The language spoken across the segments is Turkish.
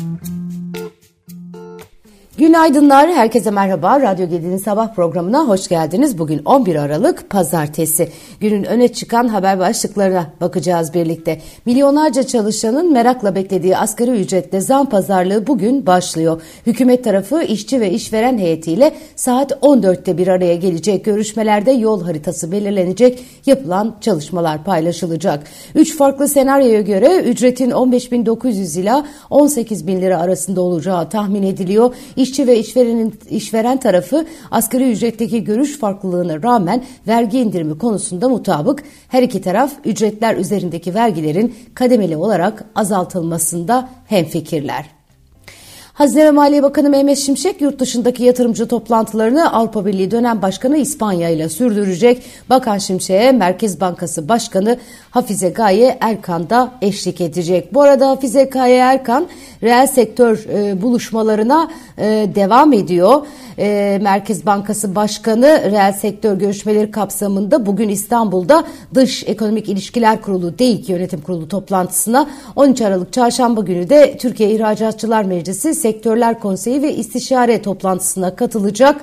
Mm-hmm. Günaydınlar, herkese merhaba. Radyo Gedi'nin sabah programına hoş geldiniz. Bugün 11 Aralık Pazartesi. Günün öne çıkan haber başlıklarına bakacağız birlikte. Milyonlarca çalışanın merakla beklediği asgari ücretle zam pazarlığı bugün başlıyor. Hükümet tarafı işçi ve işveren heyetiyle saat 14'te bir araya gelecek. Görüşmelerde yol haritası belirlenecek, yapılan çalışmalar paylaşılacak. Üç farklı senaryoya göre ücretin 15.900 ila 18.000 lira arasında olacağı tahmin ediliyor. İş İşçi ve işverenin işveren tarafı asgari ücretteki görüş farklılığına rağmen vergi indirimi konusunda mutabık. Her iki taraf ücretler üzerindeki vergilerin kademeli olarak azaltılmasında hemfikirler. Hazine ve Maliye Bakanı Mehmet Şimşek yurt dışındaki yatırımcı toplantılarını Avrupa Birliği dönem başkanı İspanya ile sürdürecek. Bakan Şimşek'e Merkez Bankası Başkanı Hafize Gaye Erkan da eşlik edecek. Bu arada Hafize Gaye Erkan reel sektör e, buluşmalarına e, devam ediyor. E, Merkez Bankası Başkanı reel sektör görüşmeleri kapsamında bugün İstanbul'da Dış Ekonomik İlişkiler Kurulu DEİK Yönetim Kurulu toplantısına 13 Aralık Çarşamba günü de Türkiye İhracatçılar Meclisi Sektörler Konseyi ve İstişare toplantısına katılacak.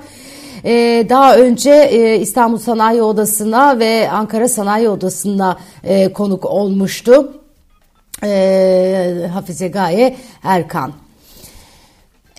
Ee, daha önce e, İstanbul Sanayi Odası'na ve Ankara Sanayi Odası'na e, konuk olmuştu. E, Hafize Gaye Erkan.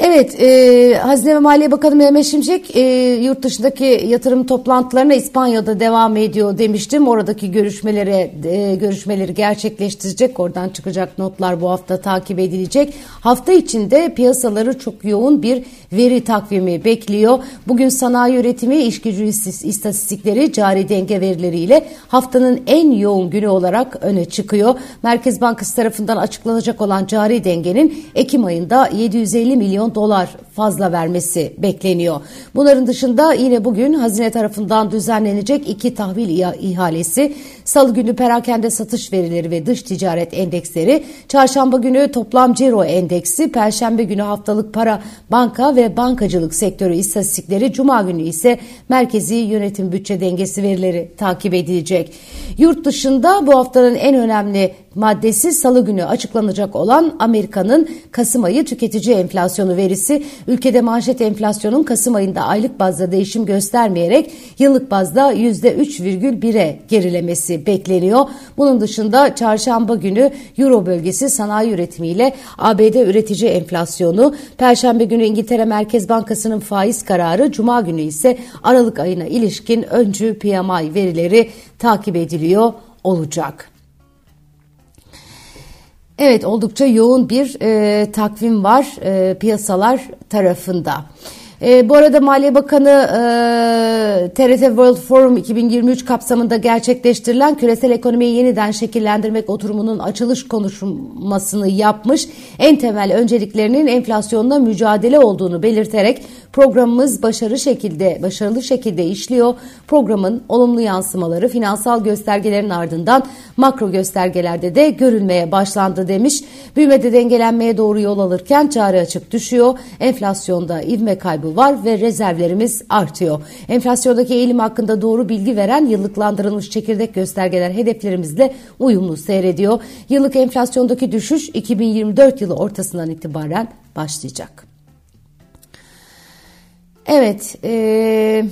Evet, e, Hazine ve Maliye Bakanı Mehmet Şimşek e, yurt dışındaki yatırım toplantılarına İspanya'da devam ediyor demiştim. Oradaki görüşmelere e, görüşmeleri gerçekleştirecek. Oradan çıkacak notlar bu hafta takip edilecek. Hafta içinde piyasaları çok yoğun bir veri takvimi bekliyor. Bugün sanayi üretimi, iş gücü istatistikleri, cari denge verileriyle haftanın en yoğun günü olarak öne çıkıyor. Merkez Bankası tarafından açıklanacak olan cari dengenin Ekim ayında 750 milyon milyon dolar fazla vermesi bekleniyor. Bunların dışında yine bugün hazine tarafından düzenlenecek iki tahvil ihalesi, salı günü perakende satış verileri ve dış ticaret endeksleri, çarşamba günü toplam ciro endeksi, perşembe günü haftalık para, banka ve bankacılık sektörü istatistikleri, cuma günü ise merkezi yönetim bütçe dengesi verileri takip edilecek. Yurt dışında bu haftanın en önemli maddesi salı günü açıklanacak olan Amerika'nın Kasım ayı tüketici enflasyonu verisi ülkede manşet enflasyonun Kasım ayında aylık bazda değişim göstermeyerek yıllık bazda %3,1'e gerilemesi bekleniyor. Bunun dışında çarşamba günü Euro bölgesi sanayi üretimiyle ABD üretici enflasyonu, Perşembe günü İngiltere Merkez Bankası'nın faiz kararı, Cuma günü ise Aralık ayına ilişkin öncü PMI verileri takip ediliyor olacak. Evet oldukça yoğun bir e, takvim var e, piyasalar tarafında. E, bu arada Maliye Bakanı e, TRT World Forum 2023 kapsamında gerçekleştirilen küresel ekonomiyi yeniden şekillendirmek oturumunun açılış konuşmasını yapmış. En temel önceliklerinin enflasyonla mücadele olduğunu belirterek programımız başarı şekilde başarılı şekilde işliyor. Programın olumlu yansımaları finansal göstergelerin ardından makro göstergelerde de görülmeye başlandı demiş. Büyümede dengelenmeye doğru yol alırken çare açık düşüyor. Enflasyonda ivme kaybı kaybı var ve rezervlerimiz artıyor. Enflasyondaki eğilim hakkında doğru bilgi veren yıllıklandırılmış çekirdek göstergeler hedeflerimizle uyumlu seyrediyor. Yıllık enflasyondaki düşüş 2024 yılı ortasından itibaren başlayacak. Evet, eee...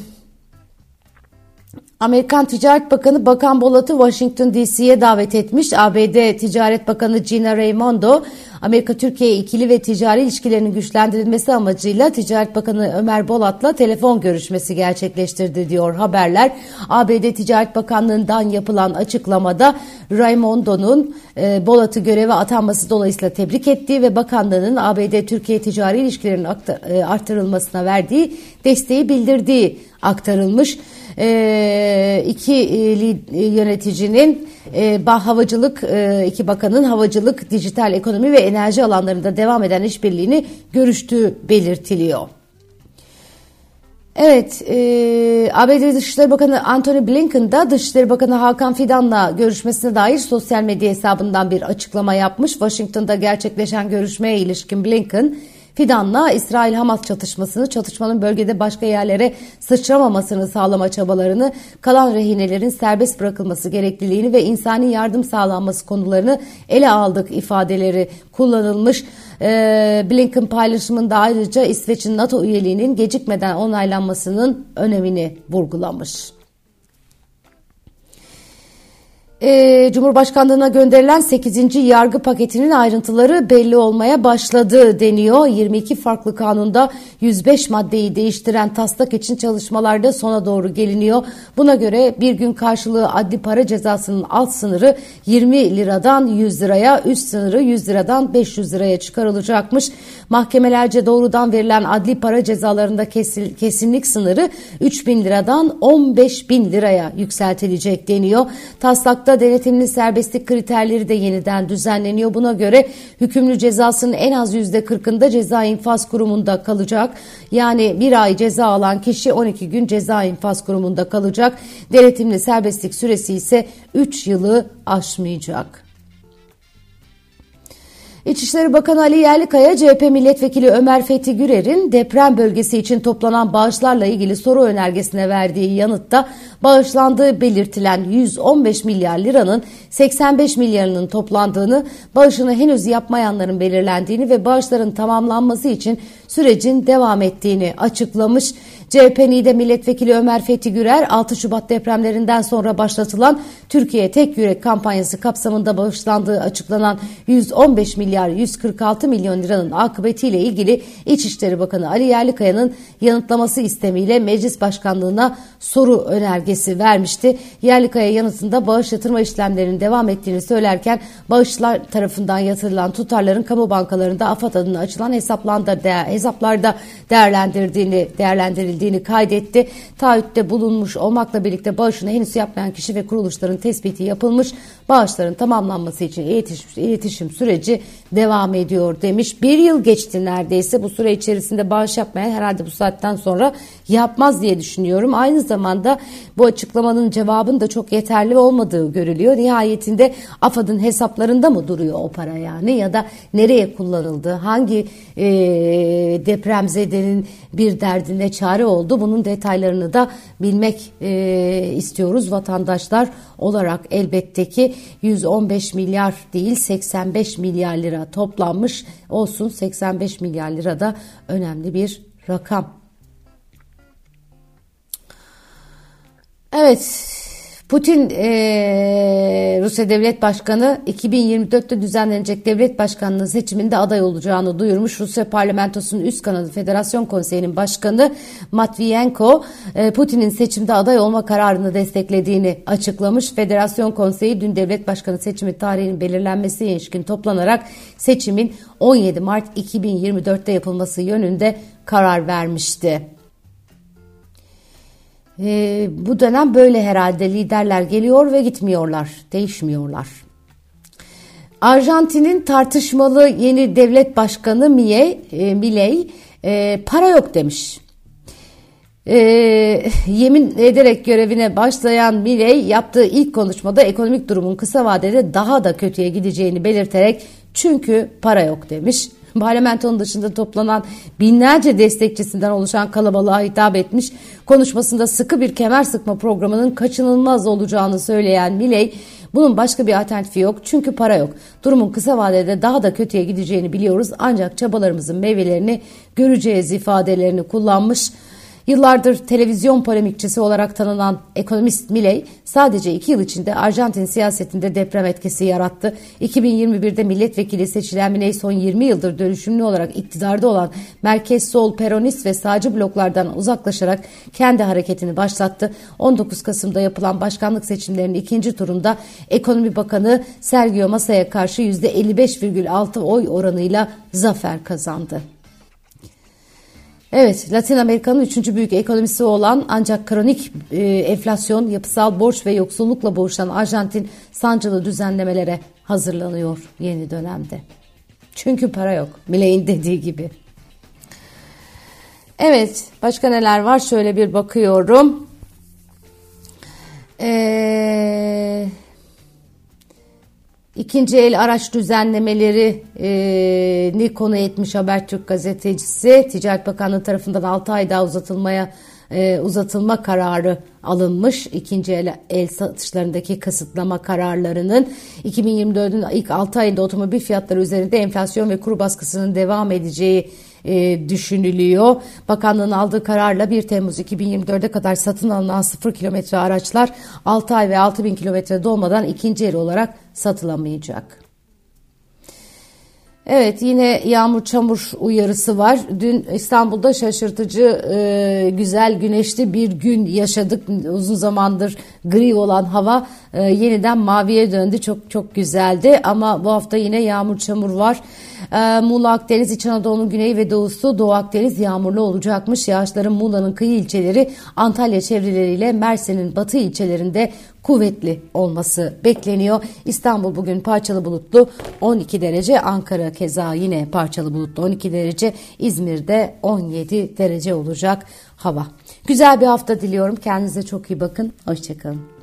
Amerikan Ticaret Bakanı Bakan Bolat'ı Washington DC'ye davet etmiş. ABD Ticaret Bakanı Gina Raimondo, Amerika-Türkiye ikili ve ticari ilişkilerinin güçlendirilmesi amacıyla Ticaret Bakanı Ömer Bolat'la telefon görüşmesi gerçekleştirdi diyor haberler. ABD Ticaret Bakanlığı'ndan yapılan açıklamada Raimondo'nun e, Bolat'ı göreve atanması dolayısıyla tebrik ettiği ve bakanlığının ABD-Türkiye ticari ilişkilerinin e, artırılmasına verdiği desteği bildirdiği aktarılmış e, iki e, yöneticinin e, havacılık e, iki bakanın havacılık, dijital ekonomi ve enerji alanlarında devam eden işbirliğini görüştüğü belirtiliyor. Evet, e, ABD Dışişleri Bakanı Antony Blinken da Dışişleri Bakanı Hakan Fidan'la görüşmesine dair sosyal medya hesabından bir açıklama yapmış. Washington'da gerçekleşen görüşmeye ilişkin Blinken, Fidan'la İsrail-Hamas çatışmasını, çatışmanın bölgede başka yerlere sıçramamasını sağlama çabalarını, kalan rehinelerin serbest bırakılması gerekliliğini ve insani yardım sağlanması konularını ele aldık ifadeleri kullanılmış. Ee, Blinken paylaşımında ayrıca İsveç'in NATO üyeliğinin gecikmeden onaylanmasının önemini vurgulamış. E, Cumhurbaşkanlığına gönderilen 8. yargı paketinin ayrıntıları belli olmaya başladı deniyor. 22 farklı kanunda 105 maddeyi değiştiren taslak için çalışmalarda sona doğru geliniyor. Buna göre bir gün karşılığı adli para cezasının alt sınırı 20 liradan 100 liraya, üst sınırı 100 liradan 500 liraya çıkarılacakmış. Mahkemelerce doğrudan verilen adli para cezalarında kesin, kesinlik sınırı 3 bin liradan 15 bin liraya yükseltilecek deniyor. Taslakta denetimli serbestlik kriterleri de yeniden düzenleniyor. Buna göre hükümlü cezasının en az %40'ında ceza infaz kurumunda kalacak. Yani bir ay ceza alan kişi 12 gün ceza infaz kurumunda kalacak. Denetimli serbestlik süresi ise 3 yılı aşmayacak. İçişleri Bakanı Ali Yerlikaya, CHP Milletvekili Ömer Fethi Gürer'in deprem bölgesi için toplanan bağışlarla ilgili soru önergesine verdiği yanıtta bağışlandığı belirtilen 115 milyar liranın 85 milyarının toplandığını, bağışını henüz yapmayanların belirlendiğini ve bağışların tamamlanması için sürecin devam ettiğini açıklamış. CHP NİDE Milletvekili Ömer Fethi Gürer 6 Şubat depremlerinden sonra başlatılan Türkiye Tek Yürek kampanyası kapsamında bağışlandığı açıklanan 115 milyar 146 milyon liranın akıbetiyle ilgili İçişleri Bakanı Ali Yerlikaya'nın yanıtlaması istemiyle Meclis Başkanlığına soru önergesi vermişti. Yerlikaya yanıtında bağış yatırma işlemlerinin devam ettiğini söylerken bağışlar tarafından yatırılan tutarların kamu bankalarında AFAD adına açılan hesaplarda hesaplarda değerlendirdiğini değerlendirildiğini kaydetti. Taahhütte bulunmuş olmakla birlikte bağışını henüz yapmayan kişi ve kuruluşların tespiti yapılmış. Bağışların tamamlanması için iletişim, iletişim süreci devam ediyor demiş. Bir yıl geçti neredeyse bu süre içerisinde bağış yapmaya herhalde bu saatten sonra yapmaz diye düşünüyorum. Aynı zamanda bu açıklamanın cevabın da çok yeterli olmadığı görülüyor. Nihayetinde AFAD'ın hesaplarında mı duruyor o para yani ya da nereye kullanıldı? Hangi e, depremzedenin bir derdine çare oldu? Bunun detaylarını da bilmek e, istiyoruz vatandaşlar olarak elbette ki 115 milyar değil 85 milyar lira toplanmış olsun 85 milyar lira da önemli bir rakam. Evet Putin e, Rusya Devlet Başkanı 2024'te düzenlenecek devlet başkanlığı seçiminde aday olacağını duyurmuş. Rusya Parlamentosu'nun üst kanadı Federasyon Konseyi'nin başkanı Matviyenko e, Putin'in seçimde aday olma kararını desteklediğini açıklamış. Federasyon Konseyi dün devlet başkanı seçimi tarihinin belirlenmesi ilişkin toplanarak seçimin 17 Mart 2024'te yapılması yönünde karar vermişti. E, bu dönem böyle herhalde liderler geliyor ve gitmiyorlar, değişmiyorlar. Arjantin'in tartışmalı yeni devlet başkanı Milei, e, Milei e, para yok demiş. E, yemin ederek görevine başlayan Milei yaptığı ilk konuşmada ekonomik durumun kısa vadede daha da kötüye gideceğini belirterek çünkü para yok demiş parlamentonun dışında toplanan binlerce destekçisinden oluşan kalabalığa hitap etmiş. Konuşmasında sıkı bir kemer sıkma programının kaçınılmaz olacağını söyleyen Miley, bunun başka bir alternatifi yok çünkü para yok. Durumun kısa vadede daha da kötüye gideceğini biliyoruz ancak çabalarımızın meyvelerini göreceğiz ifadelerini kullanmış. Yıllardır televizyon polemikçisi olarak tanınan ekonomist Milley sadece iki yıl içinde Arjantin siyasetinde deprem etkisi yarattı. 2021'de milletvekili seçilen Milley son 20 yıldır dönüşümlü olarak iktidarda olan merkez sol, peronist ve sağcı bloklardan uzaklaşarak kendi hareketini başlattı. 19 Kasım'da yapılan başkanlık seçimlerinin ikinci turunda Ekonomi Bakanı Sergio Masa'ya karşı %55,6 oy oranıyla zafer kazandı. Evet, Latin Amerika'nın üçüncü büyük ekonomisi olan ancak kronik e, enflasyon, yapısal borç ve yoksullukla boğuşan Arjantin sancılı düzenlemelere hazırlanıyor yeni dönemde. Çünkü para yok. Miley'in dediği gibi. Evet, başka neler var? Şöyle bir bakıyorum. İkinci el araç düzenlemelerini konu etmiş Habertürk gazetecisi. Ticaret Bakanlığı tarafından 6 ay daha uzatılmaya e, uzatılma kararı alınmış. İkinci el, el satışlarındaki kısıtlama kararlarının 2024'ün ilk 6 ayında otomobil fiyatları üzerinde enflasyon ve kuru baskısının devam edeceği e, düşünülüyor. Bakanlığın aldığı kararla 1 Temmuz 2024'e kadar satın alınan 0 kilometre araçlar 6 ay ve 6 bin kilometre dolmadan ikinci el olarak satılamayacak. Evet yine yağmur çamur uyarısı var. Dün İstanbul'da şaşırtıcı e, güzel güneşli bir gün yaşadık. Uzun zamandır gri olan hava e, yeniden maviye döndü. Çok çok güzeldi ama bu hafta yine yağmur çamur var. E, Muğla Akdeniz İç Anadolu'nun güneyi ve doğusu Doğu Akdeniz yağmurlu olacakmış. Yağışların Muğla'nın kıyı ilçeleri Antalya çevreleriyle Mersin'in batı ilçelerinde kuvvetli olması bekleniyor. İstanbul bugün parçalı bulutlu 12 derece, Ankara keza yine parçalı bulutlu 12 derece, İzmir'de 17 derece olacak hava. Güzel bir hafta diliyorum. Kendinize çok iyi bakın. Hoşçakalın.